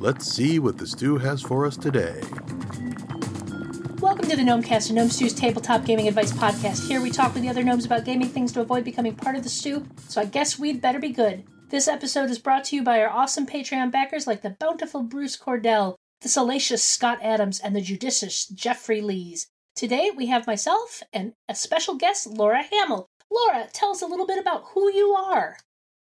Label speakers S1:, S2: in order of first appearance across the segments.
S1: Let's see what the stew has for us today.
S2: Welcome to the Gnomecast, a Gnome Stew's tabletop gaming advice podcast. Here we talk with the other gnomes about gaming things to avoid becoming part of the stew, so I guess we'd better be good. This episode is brought to you by our awesome Patreon backers like the bountiful Bruce Cordell, the salacious Scott Adams, and the judicious Jeffrey Lees. Today we have myself and a special guest, Laura Hamill. Laura, tell us a little bit about who you are.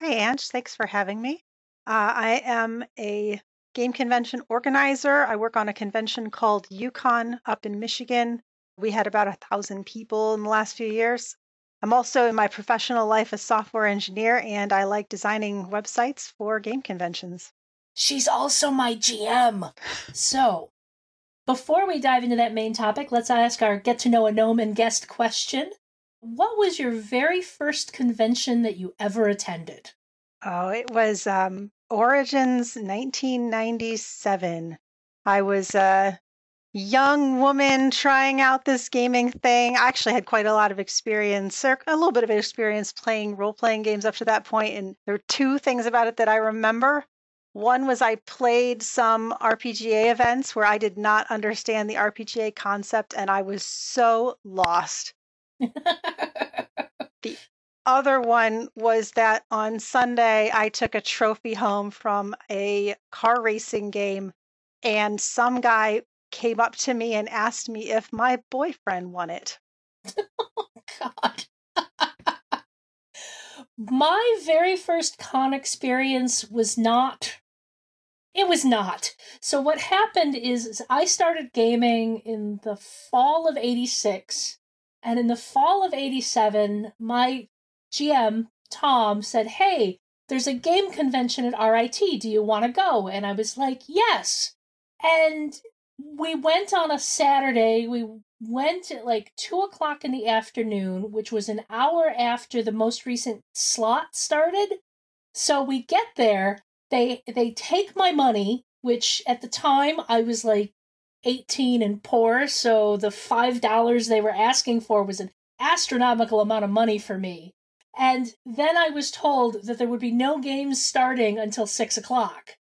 S3: Hi, Ange. Thanks for having me. Uh, I am a game convention organizer. I work on a convention called U-Con up in Michigan. We had about a thousand people in the last few years. I'm also in my professional life a software engineer, and I like designing websites for game conventions.
S2: She's also my GM. So, before we dive into that main topic, let's ask our get to know a gnome and guest question. What was your very first convention that you ever attended?
S3: Oh, it was um, Origins 1997. I was a young woman trying out this gaming thing. I actually had quite a lot of experience, or a little bit of experience playing role playing games up to that point. And there were two things about it that I remember. One was I played some RPGA events where I did not understand the RPGA concept and I was so lost. the other one was that on Sunday I took a trophy home from a car racing game and some guy came up to me and asked me if my boyfriend won it.
S2: oh god. my very first con experience was not it was not. So what happened is, is I started gaming in the fall of 86 and in the fall of 87 my GM, Tom, said, Hey, there's a game convention at RIT. Do you want to go? And I was like, Yes. And we went on a Saturday. We went at like two o'clock in the afternoon, which was an hour after the most recent slot started. So we get there. They they take my money, which at the time I was like 18 and poor, so the five dollars they were asking for was an astronomical amount of money for me. And then I was told that there would be no games starting until six o'clock.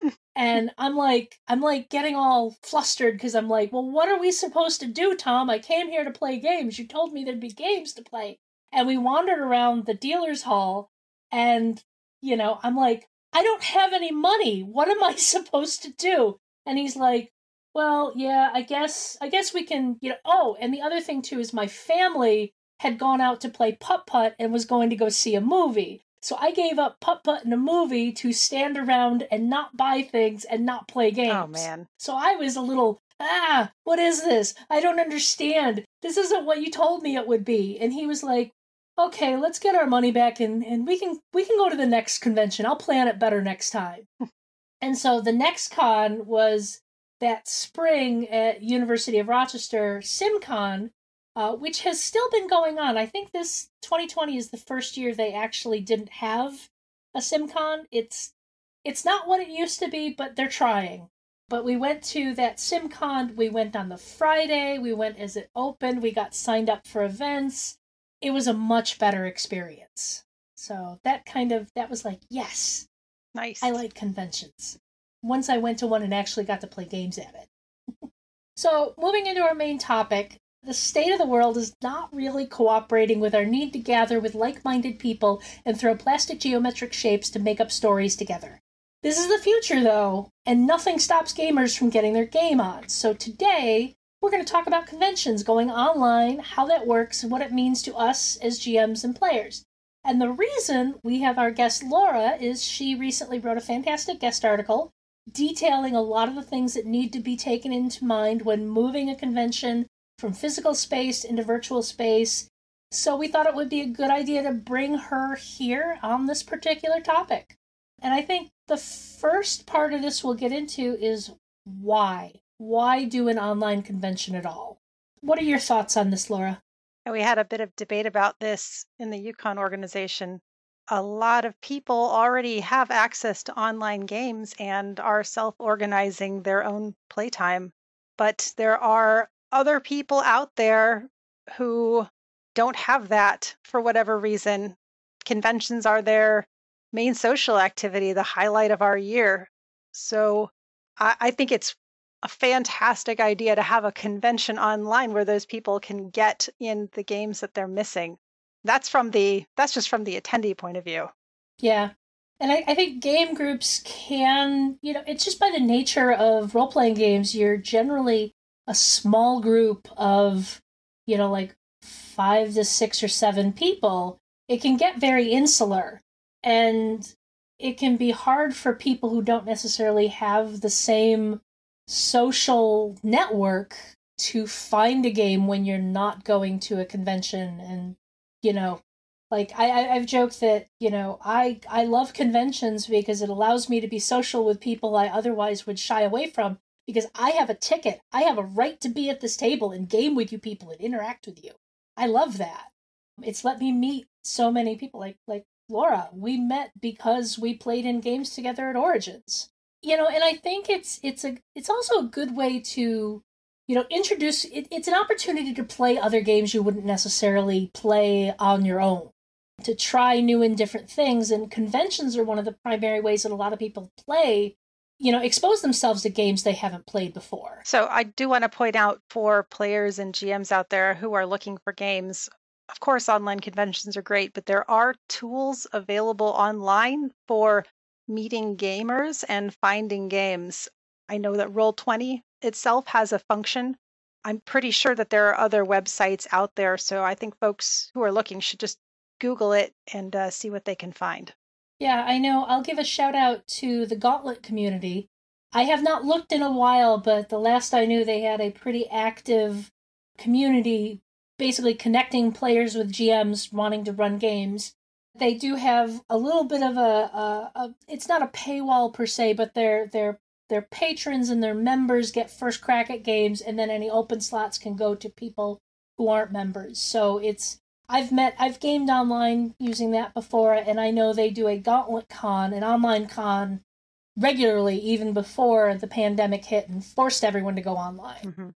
S2: and I'm like, I'm like getting all flustered because I'm like, well, what are we supposed to do, Tom? I came here to play games. You told me there'd be games to play. And we wandered around the dealer's hall, and, you know, I'm like, I don't have any money. What am I supposed to do? And he's like, well, yeah, I guess, I guess we can, you know, oh, and the other thing too is my family had gone out to play putt putt and was going to go see a movie. So I gave up putt putt in a movie to stand around and not buy things and not play games.
S3: Oh man.
S2: So I was a little ah, what is this? I don't understand. This isn't what you told me it would be. And he was like, "Okay, let's get our money back and and we can we can go to the next convention. I'll plan it better next time." and so the next con was that spring at University of Rochester SimCon uh, which has still been going on. I think this 2020 is the first year they actually didn't have a SimCon. It's it's not what it used to be, but they're trying. But we went to that SimCon. We went on the Friday. We went as it opened. We got signed up for events. It was a much better experience. So that kind of that was like yes,
S3: nice.
S2: I like conventions. Once I went to one and actually got to play games at it. so moving into our main topic, the state of the world is not really cooperating with our need to gather with like minded people and throw plastic geometric shapes to make up stories together. This is the future, though, and nothing stops gamers from getting their game on. So today, we're going to talk about conventions going online, how that works, and what it means to us as GMs and players. And the reason we have our guest Laura is she recently wrote a fantastic guest article detailing a lot of the things that need to be taken into mind when moving a convention from physical space into virtual space. So we thought it would be a good idea to bring her here on this particular topic. And I think the first part of this we'll get into is why. Why do an online convention at all? What are your thoughts on this, Laura?
S3: And we had a bit of debate about this in the U-Con organization. A lot of people already have access to online games and are self organizing their own playtime. But there are other people out there who don't have that for whatever reason. Conventions are their main social activity, the highlight of our year. So I, I think it's a fantastic idea to have a convention online where those people can get in the games that they're missing. That's from the that's just from the attendee point of view.
S2: Yeah. And I, I think game groups can, you know, it's just by the nature of role playing games, you're generally a small group of, you know, like five to six or seven people. It can get very insular. And it can be hard for people who don't necessarily have the same social network to find a game when you're not going to a convention and you know like I, I've joked that you know I I love conventions because it allows me to be social with people I otherwise would shy away from because I have a ticket. I have a right to be at this table and game with you people and interact with you. I love that. It's let me meet so many people. Like like Laura we met because we played in games together at Origins. You know and I think it's it's a it's also a good way to you know introduce it, it's an opportunity to play other games you wouldn't necessarily play on your own to try new and different things. And conventions are one of the primary ways that a lot of people play you know expose themselves to games they haven't played before.
S3: So i do want to point out for players and gms out there who are looking for games of course online conventions are great but there are tools available online for meeting gamers and finding games. I know that roll20 itself has a function. I'm pretty sure that there are other websites out there so i think folks who are looking should just Google it and uh, see what they can find.
S2: Yeah, I know. I'll give a shout out to the Gauntlet community. I have not looked in a while, but the last I knew, they had a pretty active community basically connecting players with GMs wanting to run games. They do have a little bit of a, a, a it's not a paywall per se, but their their their patrons and their members get first crack at games, and then any open slots can go to people who aren't members. So it's I've met, I've gamed online using that before, and I know they do a Gauntlet Con, an online con, regularly, even before the pandemic hit and forced everyone to go online. Mm-hmm.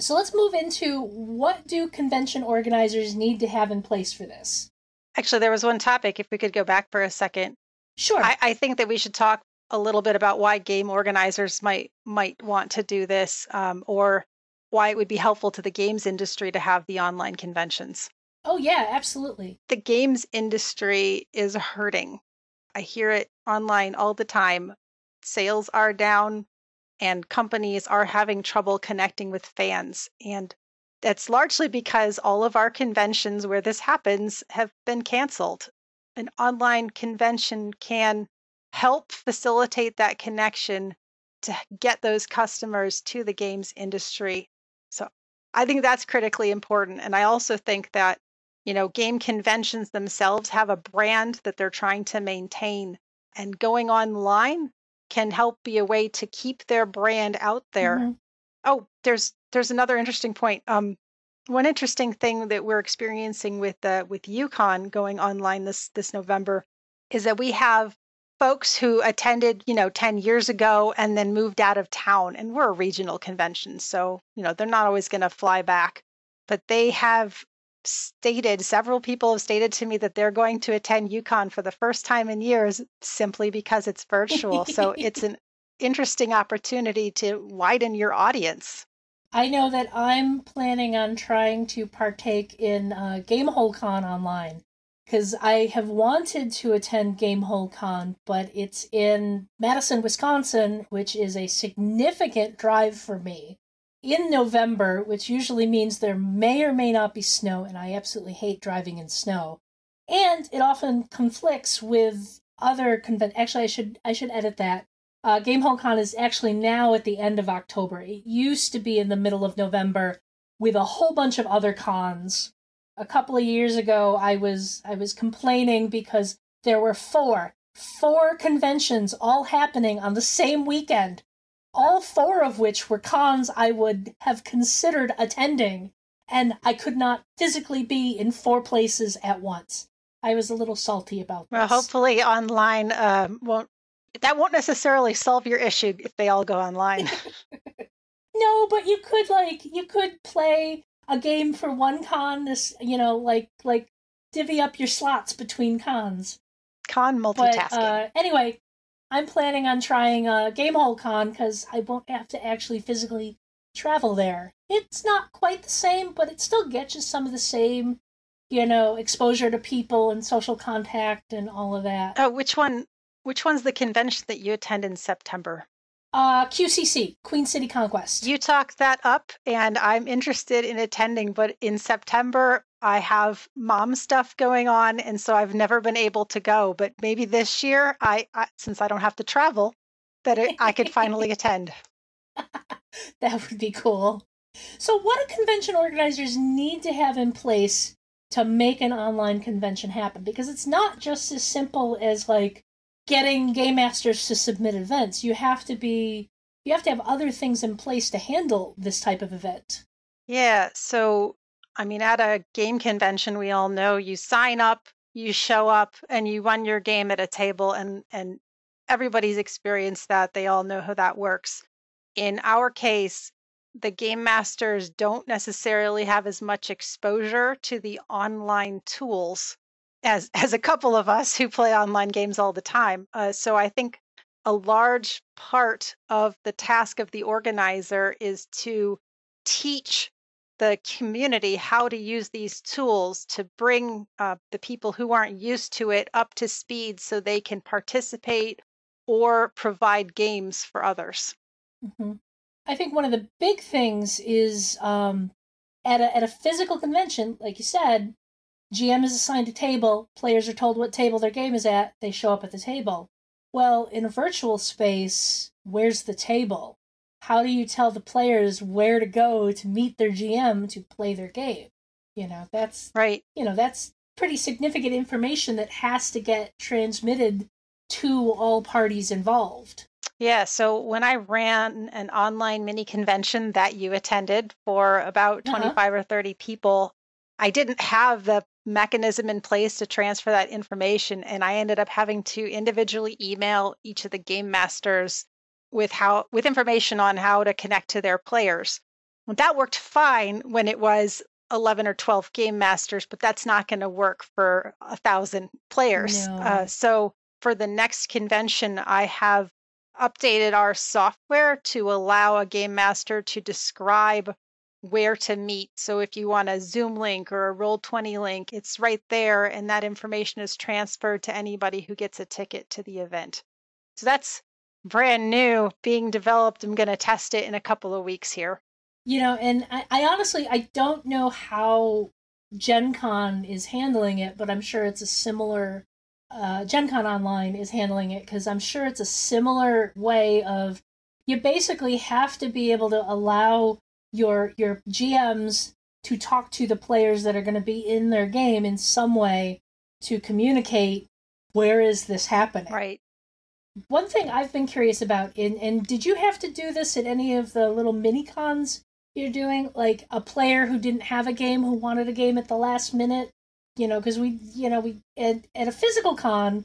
S2: So let's move into what do convention organizers need to have in place for this?
S3: Actually, there was one topic, if we could go back for a second.
S2: Sure.
S3: I, I think that we should talk a little bit about why game organizers might might want to do this, um, or why it would be helpful to the games industry to have the online conventions.
S2: Oh, yeah, absolutely.
S3: The games industry is hurting. I hear it online all the time. Sales are down, and companies are having trouble connecting with fans. And that's largely because all of our conventions where this happens have been canceled. An online convention can help facilitate that connection to get those customers to the games industry. So I think that's critically important. And I also think that you know, game conventions themselves have a brand that they're trying to maintain, and going online can help be a way to keep their brand out there. Mm-hmm. Oh, there's there's another interesting point. Um, one interesting thing that we're experiencing with uh, with U-Con going online this this November is that we have folks who attended, you know, 10 years ago and then moved out of town and we're a regional convention, so, you know, they're not always going to fly back, but they have stated, several people have stated to me that they're going to attend U-Con for the first time in years simply because it's virtual. so it's an interesting opportunity to widen your audience.
S2: I know that I'm planning on trying to partake in uh, Gamehole Con online because I have wanted to attend Gamehole Con, but it's in Madison, Wisconsin, which is a significant drive for me in November, which usually means there may or may not be snow, and I absolutely hate driving in snow. And it often conflicts with other convent. Actually, I should I should edit that. Uh, Gamehole Con is actually now at the end of October. It used to be in the middle of November with a whole bunch of other cons. A couple of years ago, I was I was complaining because there were four four conventions all happening on the same weekend all four of which were cons I would have considered attending, and I could not physically be in four places at once. I was a little salty about
S3: this. Well, hopefully online um, won't that won't necessarily solve your issue if they all go online.
S2: no, but you could like you could play a game for one con. This you know like like divvy up your slots between cons.
S3: Con multitasking. But,
S2: uh, anyway, I'm planning on trying a Gamehole Con because I won't have to actually physically travel there. It's not quite the same, but it still gets you some of the same, you know, exposure to people and social contact and all of that.
S3: Oh, which one? Which one's the convention that you attend in September?
S2: Uh, QCC, Queen City Conquest.
S3: You talked that up, and I'm interested in attending, but in September, I have mom stuff going on, and so I've never been able to go. But maybe this year, I, I since I don't have to travel, that it, I could finally attend.
S2: that would be cool. So, what do convention organizers need to have in place to make an online convention happen? Because it's not just as simple as like getting game masters to submit events. You have to be you have to have other things in place to handle this type of event.
S3: Yeah, so I mean at a game convention we all know you sign up, you show up and you run your game at a table and and everybody's experienced that. They all know how that works. In our case, the game masters don't necessarily have as much exposure to the online tools as as a couple of us who play online games all the time. Uh, so I think a large part of the task of the organizer is to teach the community how to use these tools to bring uh, the people who aren't used to it up to speed so they can participate or provide games for others.
S2: Mm-hmm. I think one of the big things is um, at a at a physical convention, like you said, GM is assigned a table, players are told what table their game is at, they show up at the table. Well, in a virtual space, where's the table? How do you tell the players where to go to meet their GM to play their game? You know, that's
S3: right.
S2: You know, that's pretty significant information that has to get transmitted to all parties involved.
S3: Yeah, so when I ran an online mini convention that you attended for about uh-huh. 25 or 30 people, I didn't have the mechanism in place to transfer that information and i ended up having to individually email each of the game masters with how with information on how to connect to their players well, that worked fine when it was 11 or 12 game masters but that's not going to work for a thousand players no. uh, so for the next convention i have updated our software to allow a game master to describe where to meet. So if you want a Zoom link or a Roll20 link, it's right there, and that information is transferred to anybody who gets a ticket to the event. So that's brand new, being developed. I'm going to test it in a couple of weeks here.
S2: You know, and I, I honestly I don't know how Gen Con is handling it, but I'm sure it's a similar. Uh, Gen Con Online is handling it because I'm sure it's a similar way of you basically have to be able to allow your your GMs to talk to the players that are going to be in their game in some way to communicate where is this happening.
S3: Right.
S2: One thing I've been curious about, and, and did you have to do this at any of the little mini cons you're doing? Like a player who didn't have a game who wanted a game at the last minute? You know, because we, you know, we at, at a physical con,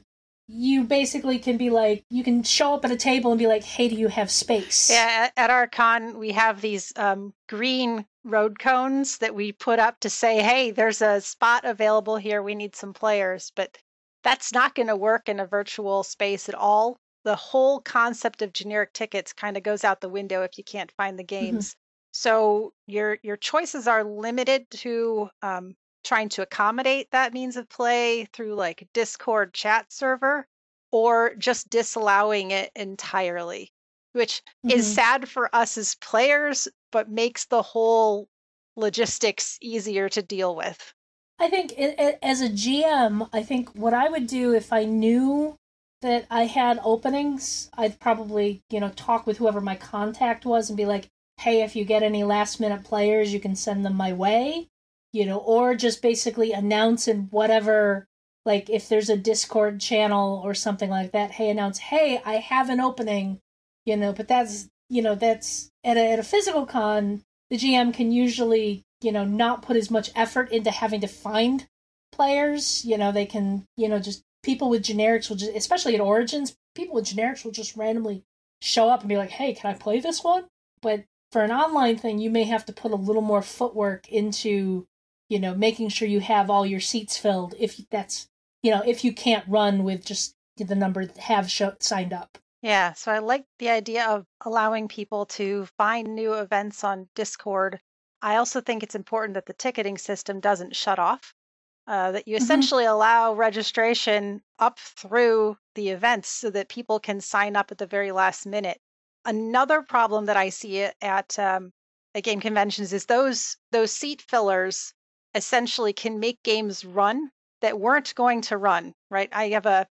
S2: you basically can be like you can show up at a table and be like hey do you have space
S3: yeah at our con we have these um, green road cones that we put up to say hey there's a spot available here we need some players but that's not going to work in a virtual space at all the whole concept of generic tickets kind of goes out the window if you can't find the mm-hmm. games mm-hmm. so your your choices are limited to um, trying to accommodate that means of play through like Discord chat server or just disallowing it entirely, which mm-hmm. is sad for us as players, but makes the whole logistics easier to deal with.
S2: I think it, it, as a GM, I think what I would do if I knew that I had openings, I'd probably, you know, talk with whoever my contact was and be like, hey, if you get any last minute players, you can send them my way you know, or just basically announce in whatever, like if there's a Discord channel or something like that, hey, announce, hey, I have an opening, you know, but that's, you know, that's at a, at a physical con, the GM can usually, you know, not put as much effort into having to find players. You know, they can, you know, just people with generics will just, especially at Origins, people with generics will just randomly show up and be like, hey, can I play this one? But for an online thing, you may have to put a little more footwork into you know, making sure you have all your seats filled if that's, you know, if you can't run with just the number have show, signed up.
S3: Yeah, so I like the idea of allowing people to find new events on Discord. I also think it's important that the ticketing system doesn't shut off, uh, that you
S2: Mhm.
S3: essentially allow registration up through the events so that people can sign up at the very last minute. Another problem that I see at um, at game conventions is those those seat fillers essentially can make games run that weren't going to run. Right? I have a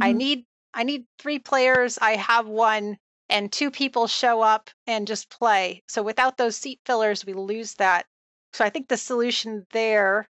S3: I
S2: Mhm.
S3: need I need three players. I have one, and two people show up and just play. So without those seat fillers, we lose that. So I think the solution there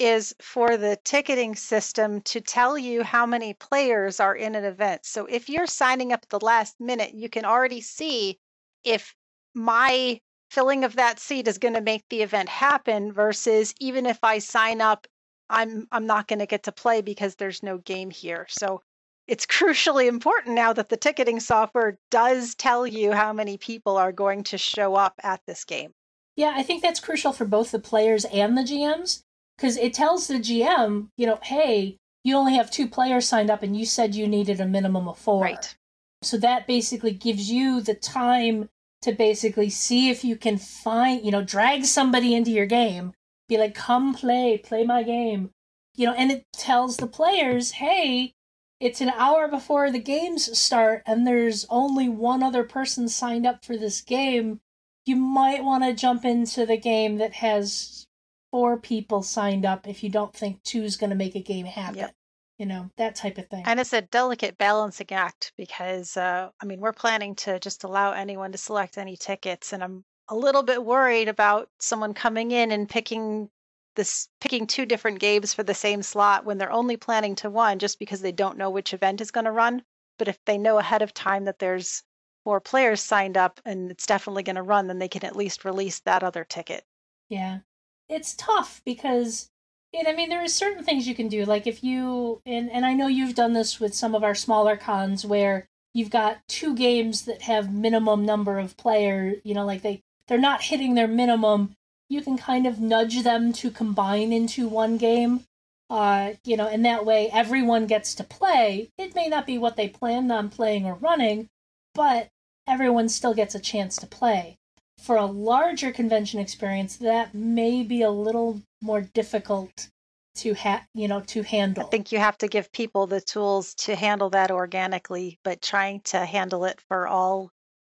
S3: is for the ticketing system to tell you how many players are in an event. So if you're signing up at the last minute, you can already see if my filling of that seat is going to make the event happen versus even if I sign up I'm I'm not going to get to play because there's no game here. So it's crucially important now that the ticketing software does tell you how many people are going to show up at this game.
S2: Yeah, I think that's crucial for both the players and the GMs because it tells the GM, you know, hey, you only have two players signed up and you said you needed a minimum of four.
S3: Right.
S2: So that basically gives you the time to basically see if you can find, you know, drag somebody into your game, be like, come play, play my game. You know, and it tells the players, hey, it's an hour before the games start and there's only one other person signed up for this game. You might want to jump into the game that has four people signed up if you don't think two's going to make a game happen.
S3: Yep.
S2: You know, that type of thing.
S3: And it's a delicate balancing act because, uh, I mean, we're planning to just allow anyone to select any tickets. And I'm a little bit worried about someone coming in and picking this picking two different games for the same slot when they're only planning to one just because they don't know which event is going to run. But if they know ahead of time that there's four players signed up and it's definitely going to run, then they can at least release that other ticket.
S2: Yeah. It's tough because it, I mean there are certain things you can do like if you and and I know you've done this with some of our smaller cons where you've got two games that have minimum number of players, you know like they they're not hitting their minimum, you can kind of nudge them to combine into one game. Uh, you know, and that way everyone gets to play. It may not be what they planned on playing or running, but everyone still gets a chance to play for a larger convention experience, that may be a little more difficult to ha- you know to handle.
S3: I think you have to give people the tools to handle that organically, but trying to handle it for all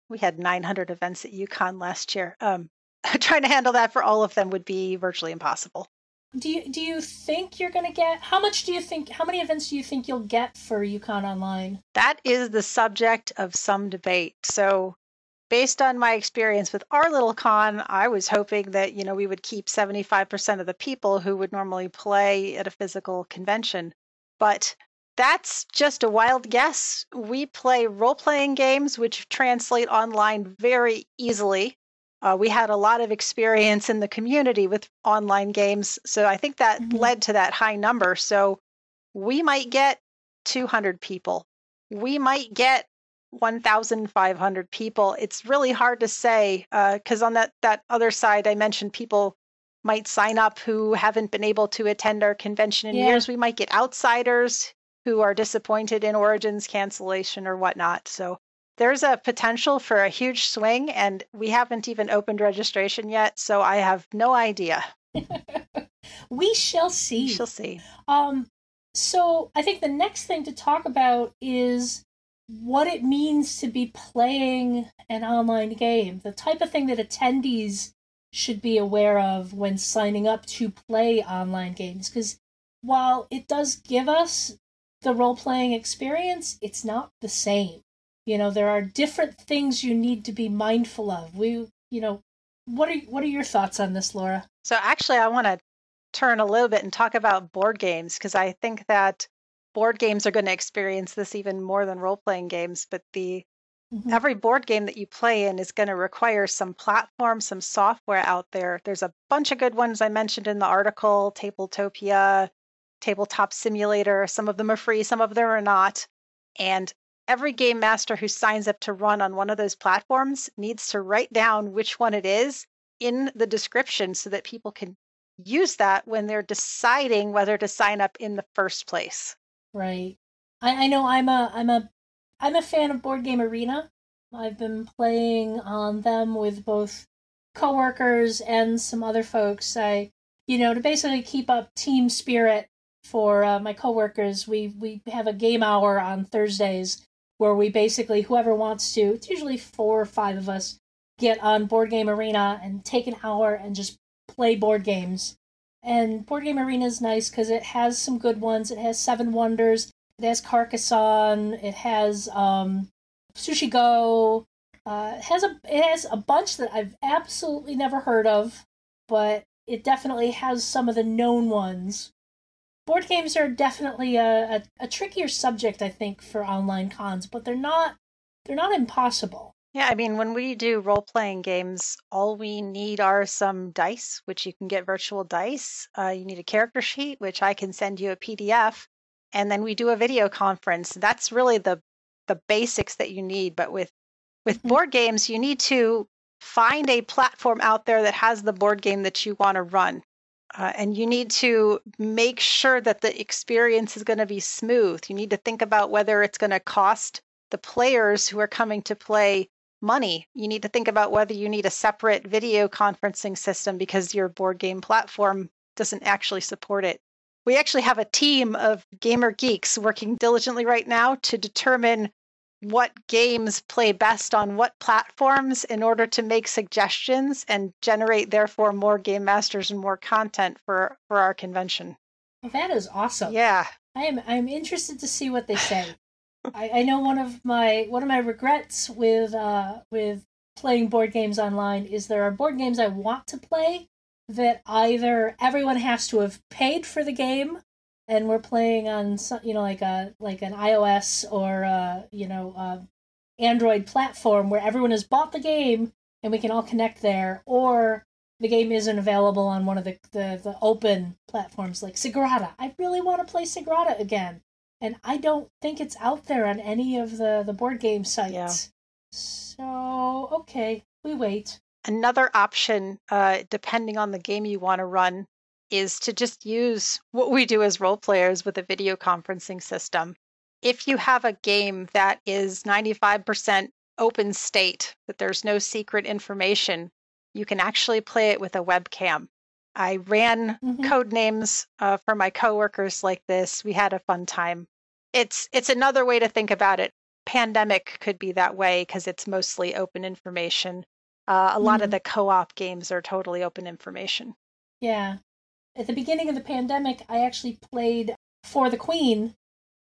S3: we had 900 events at U-Con last year. Um, trying to handle that for all of them would be virtually impossible.
S2: do you do you think you're going to get how much do you think how many events do you think you'll get for U-Con online?
S3: That is the subject of some debate. So, based on my experience with our little con, I was hoping that, you know, we would keep 75% of the people who would normally play at a physical convention. But that's just a wild guess. We play role playing games, which translate online very easily. Uh, we had a lot of experience in the community with online games. So I think that
S2: Mhm.
S3: led to that high number. So we might get 200 people. We might get 1,500 people. It's really hard to say because on that, that other side, I mentioned people might sign up who haven't been able to attend our convention in
S2: Yeah.
S3: years. We might get outsiders who are disappointed in Origins cancellation or whatnot. So there's a potential for a huge swing, and we haven't even opened registration yet. So I have no idea.
S2: We shall see.
S3: We shall see.
S2: Um, so I think the next thing to talk about is what it means to be playing an online game, the type of thing that attendees should be aware of when signing up to play online games. Because while it does give us the role playing experience, it's not the same. You know, there are different things you need to be mindful of. We, you know, what are what are your thoughts on this, Laura?
S3: So actually, I want to turn a little bit and talk about board games because I think that board games are going to experience this even more than role playing games. But the
S2: Mhm.
S3: every board game that you play in is going to require some platform, some software out there. There's a bunch of good ones I mentioned in the article Tabletopia, Tabletop Simulator. Some of them are free, some of them are not. And every game master who signs up to run on one of those platforms needs to write down which one it is in the description so that people can use that when they're deciding whether to sign up in the first place.
S2: Right. I, I know I'm a I'm a I'm a fan of Board Game Arena. I've been playing on them with both coworkers and some other folks. I, you know, to basically keep up team spirit for uh, my coworkers. We we have a game hour on Thursdays where we basically whoever wants to. It's usually four or five of us get on Board Game Arena and take an hour and just play board games. And Board Game Arena is nice because it has some good ones. It has Seven Wonders. It has Carcassonne. It has um, Sushi Go. Uh, it has a it has a bunch that I've absolutely never heard of, but it definitely has some of the known ones. Board games are definitely a, a, a trickier subject, I think, for online cons, but they're not they're not impossible.
S3: Yeah, I mean, when we do role playing games, all we need are some dice, which you can get virtual dice. Uh, you need a character sheet, which I can send you a PDF, and then we do a video conference. That's really the the basics that you need. But with with
S2: Mhm.
S3: board games, you need to find a platform out there that has the board game that you want to run. Uh, and you need to make sure that the experience is going to be smooth. You need to think about whether it's going to cost the players who are coming to play money. You need to think about whether you need a separate video conferencing system because your board game platform doesn't actually support it. We actually have a team of gamer geeks working diligently right now to determine what games play best on what platforms in order to make suggestions and generate therefore more game masters and more content for for our convention.
S2: Well, that is awesome.
S3: Yeah.
S2: I am I'm interested to see what they say. I, I know one of my one of my regrets with uh with playing board games online is there are board games I want to play that either everyone has to have paid for the game and we're playing on some you know like a like an iOS or uh you know uh Android platform where everyone has bought the game and we can all connect there or the game isn't available on one of the, the, the open platforms like Sagrada. I really want to play Sagrada again. And I don't think it's out there on any of the, the board game sites.
S3: Yeah.
S2: So, okay, we wait.
S3: Another option, uh, depending on the game you want to run, is to just use what we do as role players with a video conferencing system. If you have a game that is 95% open state, that there's no secret information, you can actually play it with a webcam. I ran
S2: Mhm.
S3: Codenames uh, for my coworkers like this. We had a fun time. It's it's another way to think about it. Pandemic could be that way because it's mostly open information. Uh, a lot of
S2: Mhm.
S3: the co-op games are totally open information.
S2: Yeah. At the beginning of the pandemic, I actually played For the Queen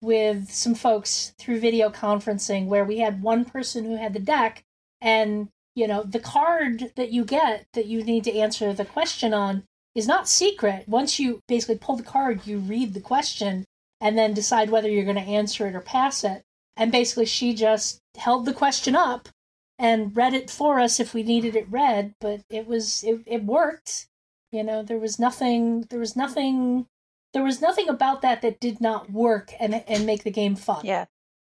S2: with some folks through video conferencing where we had one person who had the deck and you know the card that you get that you need to answer the question on is not secret. Once you basically pull the card you read the question and then decide whether you're going to answer it or pass it. And basically she just held the question up and read it for us if we needed it read but it was it, it worked you know there was nothing there was nothing there was nothing about that that did not work and and make the game fun
S3: Yeah.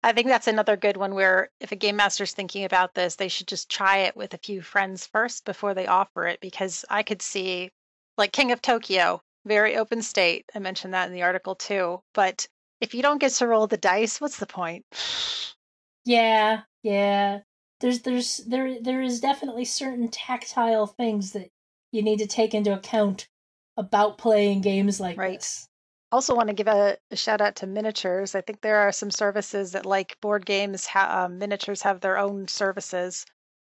S3: I think that's another good one where if a game master's thinking about this, they should just try it with a few friends first before they offer it because I could see like King of Tokyo, very open state. I mentioned that in the article too. But if you don't get to roll the dice, what's the point?
S2: yeah yeah there's there's there there is definitely certain tactile things that you need to take into account about playing games like
S3: Right.
S2: this
S3: Also, want to give a, a shout out to miniatures. I think there are some services that, like board games, ha- um, miniatures have their own services.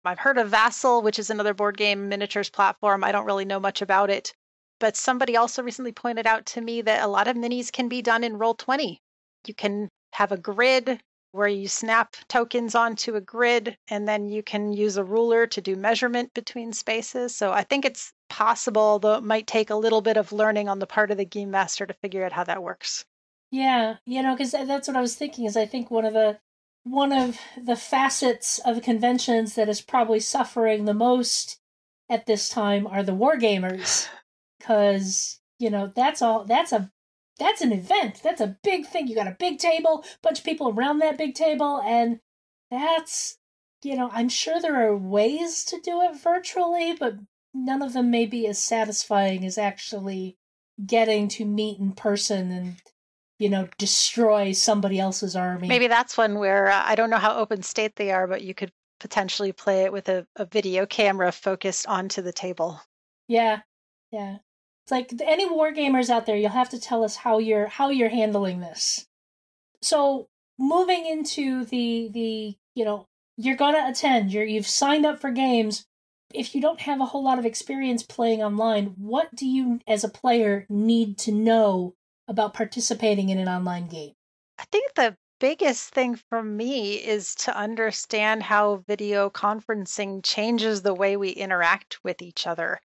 S3: I've heard of Vassal, which is another board game miniatures platform. I don't really know much about it, but somebody also recently pointed out to me that a lot of minis can be done in Roll20. You can have a grid where you snap tokens onto a grid, and then you can use a ruler to do measurement between spaces. So I think it's possible, though it might take a little bit of learning on the part of the game master to figure out how that works.
S2: Yeah, you know, because that's what I was thinking. Is I think one of the one of the facets of the conventions that is probably suffering the most at this time are the wargamers, because you know that's all. That's a that's an event. That's a big thing. You got a big table, bunch of people around that big table, and that's you know I'm sure there are ways to do it virtually, but none of them may be as satisfying as actually getting to meet in person and you know, destroy somebody else's army.
S3: Maybe that's one where uh, I don't know how open state they are, but you could potentially play it with a, a video camera focused onto the table.
S2: Yeah, yeah. It's like any war gamers out there, you'll have to tell us how you're how you're handling this. So moving into the the you know you're gonna attend. You're you've signed up for games. If you don't have a whole lot of experience playing online, what do you as a player need to know about participating in an online game?
S3: I think the biggest thing for me is to understand how video conferencing changes the way we interact with each other.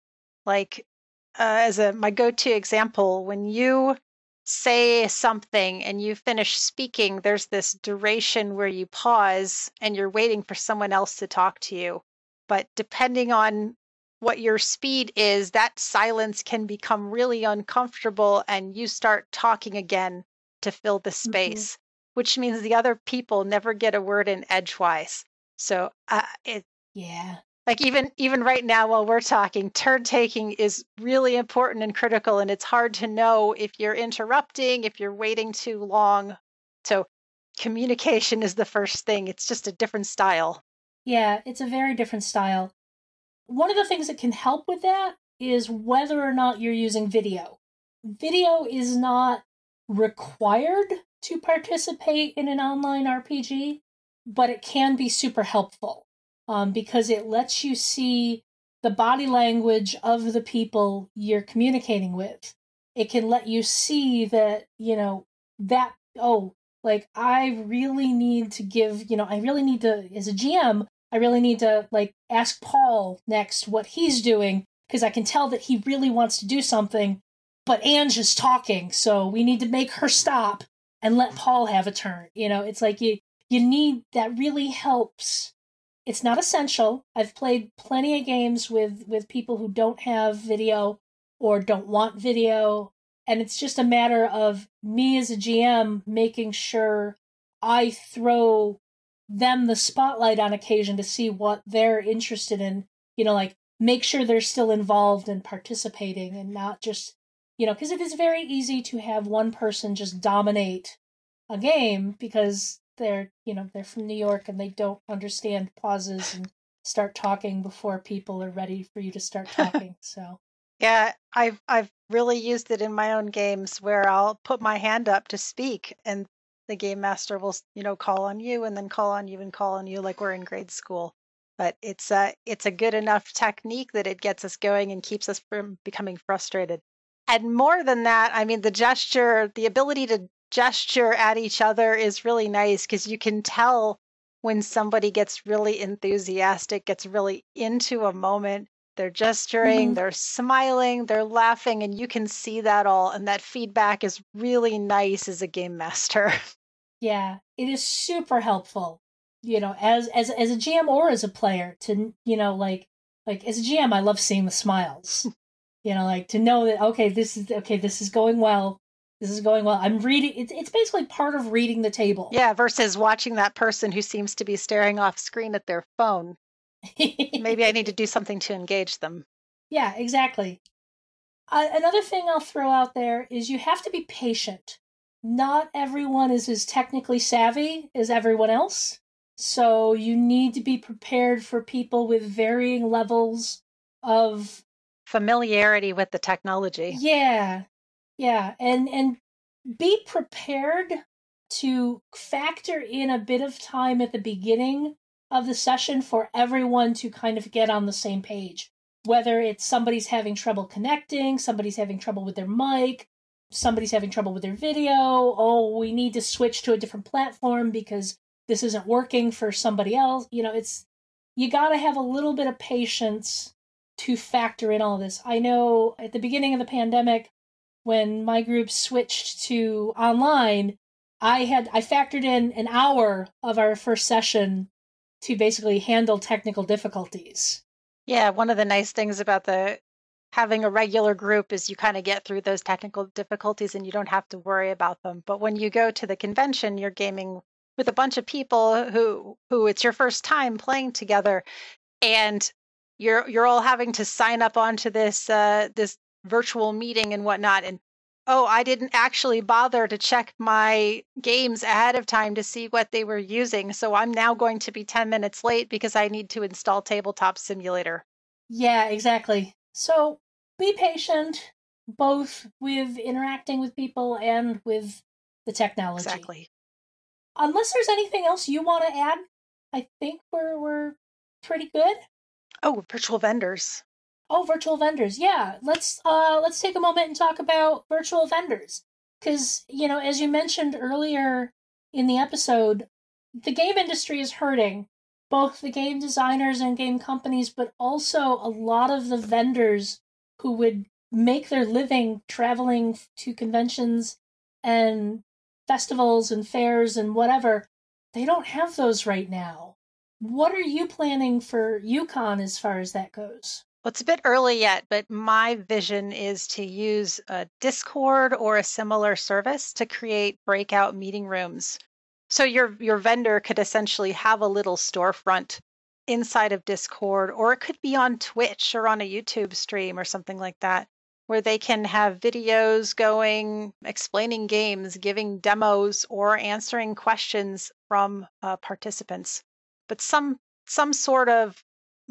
S3: Like uh, as a my go-to example, when you say something and you finish speaking, there's this duration where you pause and you're waiting for someone else to talk to you. But depending on what your speed is, that silence can become really uncomfortable and you start talking again to fill the
S2: Mm-hmm.
S3: space, which means the other people never get a word in edgewise. So uh, it
S2: Yeah.
S3: Like even even right now while we're talking, turn taking is really important and critical, and it's hard to know if you're interrupting, if you're waiting too long. So communication is the first thing. It's just a different style.
S2: Yeah, it's a very different style. One of the things that can help with that is whether or not you're using video. Video is not required to participate in an online RPG, but it can be super helpful um, because it lets you see the body language of the people you're communicating with. It can let you see that, you know, that, oh, like I really need to give, you know, I really need to, as a GM, I really need to like ask Paul next what he's doing because I can tell that he really wants to do something, but Ange is talking, so we need to make her stop and let Paul have a turn. You know, it's like you you need that really helps. It's not essential. I've played plenty of games with with people who don't have video or don't want video, and it's just a matter of me as a GM making sure I throw them the spotlight on occasion to see what they're interested in. You know, like make sure they're still involved and participating and not just, you know, because it is very easy to have one person just dominate a game because they're, you know, they're from New York and they don't understand pauses and start talking before people are ready for you to start talking. So,
S3: Yeah, I've I've really used it in my own games where I'll put my hand up to speak and the game master will, you know, call on you and then call on you and call on you like we're in grade school. But it's a it's a good enough technique that it gets us going and keeps us from becoming frustrated. And more than that, I mean the gesture, the ability to gesture at each other is really nice because you can tell when somebody gets really enthusiastic, gets really into a moment they're gesturing,
S2: Mhm.
S3: they're smiling, they're laughing, and you can see that all. And that feedback is really nice as a game master.
S2: yeah, it is super helpful, you know, as as as a GM or as a player to, you know, like like as a GM I love seeing the smiles. you know, like to know that okay, this is okay, this is going well. This is going well. I'm reading it's it's basically part of reading the table.
S3: yeah, versus watching that person who seems to be staring off screen at their phone. Maybe I need to do something to engage them.
S2: Yeah, exactly. Uh, another thing I'll throw out there is you have to be patient. Not everyone is as technically savvy as everyone else. So you need to be prepared for people with varying levels of
S3: Familiarity with the technology.
S2: yeah. Yeah, and and be prepared to factor in a bit of time at the beginning of the session for everyone to kind of get on the same page. Whether it's somebody's having trouble connecting, somebody's having trouble with their mic, somebody's having trouble with their video, oh, we need to switch to a different platform because this isn't working for somebody else. You know, it's you got to have a little bit of patience to factor in all this. I know at the beginning of the pandemic when my group switched to online, I had I factored in an hour of our first session to basically handle technical difficulties.
S3: Yeah, one of the nice things about the having a regular group is you kind of get through those technical difficulties and you don't have to worry about them. But when you go to the convention, you're gaming with a bunch of people who who it's your first time playing together and you're you're all having to sign up onto this uh this virtual meeting and whatnot and oh, I didn't actually bother to check my games ahead of time to see what they were using. So I'm now going to be 10 minutes late because I need to install Tabletop Simulator.
S2: Yeah, exactly. So be patient, both with interacting with people and with the technology.
S3: Exactly.
S2: Unless there's anything else you want to add, I think we're we're pretty good.
S3: Oh, virtual vendors.
S2: Oh, virtual vendors. Yeah, let's uh let's take a moment and talk about virtual vendors cuz you know, as you mentioned earlier in the episode, the game industry is hurting, both the game designers and game companies, but also a lot of the vendors who would make their living traveling to conventions and festivals and fairs and whatever. They don't have those right now. What are you planning for U-Con as far as that goes?
S3: Well, it's a bit early yet, but my vision is to use a Discord or a similar service to create breakout meeting rooms. So your your vendor could essentially have a little storefront inside of Discord, or it could be on Twitch or on a YouTube stream or something like that, where they can have videos going, explaining games, giving demos, or answering questions from uh, participants. But some some sort of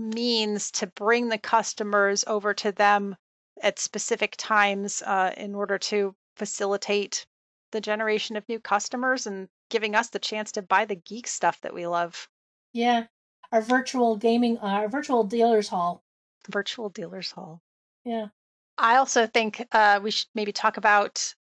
S3: means to bring the customers over to them at specific times uh, in order to facilitate the generation of new customers and giving us the chance to buy the geek stuff that we love.
S2: Yeah, our virtual gaming, uh, our virtual dealers hall.
S3: Virtual dealers hall.
S2: Yeah.
S3: I also think uh, we should maybe talk about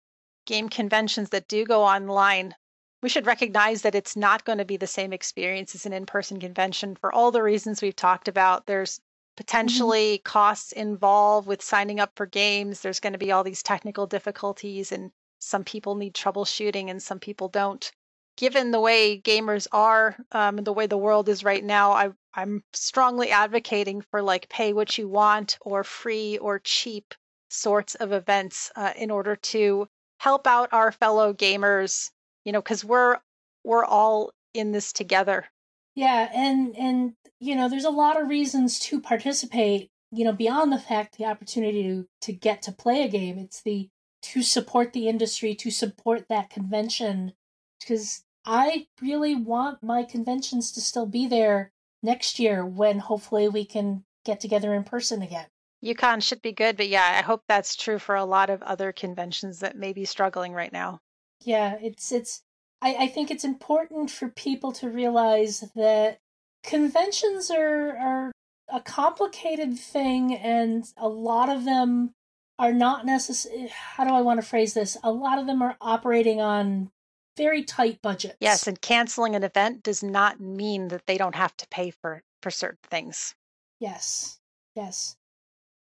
S3: game conventions that do go online we should recognize that it's not going to be the same experience as an in-person convention for all the reasons we've talked about there's mm-hmm. potentially mm-hmm. costs involved with signing up for games there's going to be all these technical difficulties and some people need troubleshooting and some people don't given the way gamers are um, and the way the world is right now I, i'm strongly advocating for like pay what you want or free or cheap sorts of events uh, in order to help out our fellow gamers you know because we're we're all in this together.
S2: Yeah and and you know there's a lot of reasons to participate you know beyond the fact the opportunity to to get to play a game. It's the to support the industry to support that convention because i really want my conventions to still be there next year when hopefully we can get together in person again.
S3: U-Con should be good but yeah i hope that's true for a lot of other conventions that may be struggling right now
S2: yeah, it's it's I, I think it's important for people to realize that conventions are are a complicated thing and a lot of them are not necessary eh, how do I want to phrase this? A lot of them are operating on very tight budgets.
S3: Yes, and canceling an event does not mean that they don't have to pay for for certain things.
S2: Yes. Yes.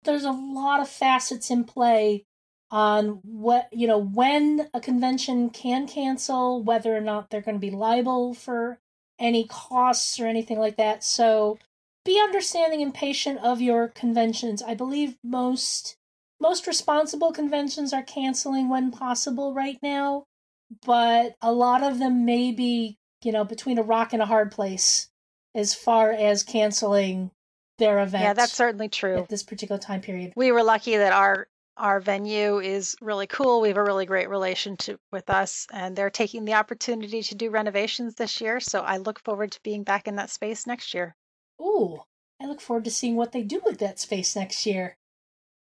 S2: There's a lot of facets in play on what you know when a convention can cancel whether or not they're going to be liable for any costs or anything like that so be understanding and patient of your conventions i believe most most responsible conventions are canceling when possible right now but a lot of them may be you know between a rock and a hard place as far as canceling their event.
S3: Yeah, that's certainly true.
S2: At this particular time period.
S3: We were lucky that our our venue is really cool. We have a really great relationship with us, and they're taking the opportunity to do renovations this year. So I look forward to being back in that space next year.
S2: Ooh, I look forward to seeing what they do with that space next year.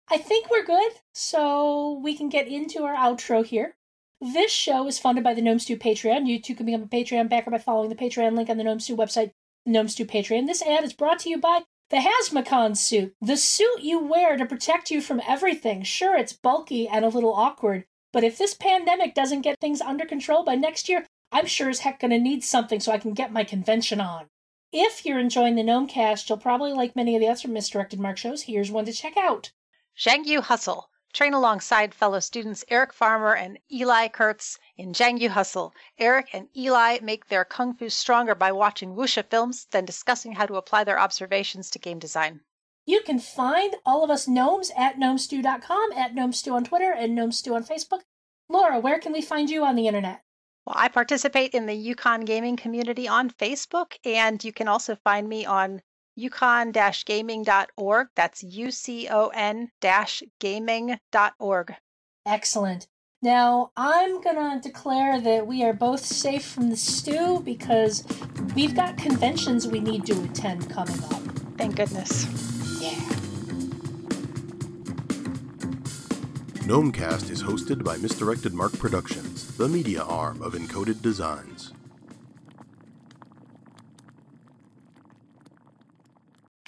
S2: I think we're good, so we can get into our outro here. This show is funded by the Gnome Stew Patreon. You too can become a Patreon backer by following the Patreon link on the Gnome Stew website, Gnome Stew Patreon. This ad is brought to you by the Hazmakon suit. The suit you wear to protect you from everything. Sure, it's bulky and a little awkward, but if this pandemic doesn't get things under control by next year, I'm sure as heck gonna need something so I can get my convention on. If you're enjoying the Gnome Cast, you'll probably like many of the other misdirected Mark shows. Here's one to check out.
S3: Jianghu Hustle. Train alongside fellow students Eric Farmer and Eli Kurtz in Jianghu Hustle. Eric and Eli make their kung fu stronger by watching wuxia films, then discussing how to apply their observations to game design.
S2: You can find all of us gnomes at gnomestew.com, at gnomestew on Twitter, and gnomestew on Facebook. Laura, where can we find you on the internet?
S3: Well, I participate in the U-Con gaming community on Facebook, and you can also find me on ucon-gaming.org. That's U-C-O-N-gaming.org.
S2: Excellent. Now, I'm gonna declare that we are both safe from the stew because we've got conventions we need to attend coming up.
S3: Thank goodness.
S2: Yeah.
S1: Gnomecast is hosted by Misdirected Mark Productions, the media arm of Encoded Designs.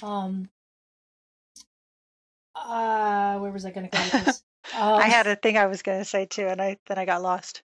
S2: Um. Uh, where was I gonna go with this? Um,
S3: I had a thing I was going to say too, and I then I got lost.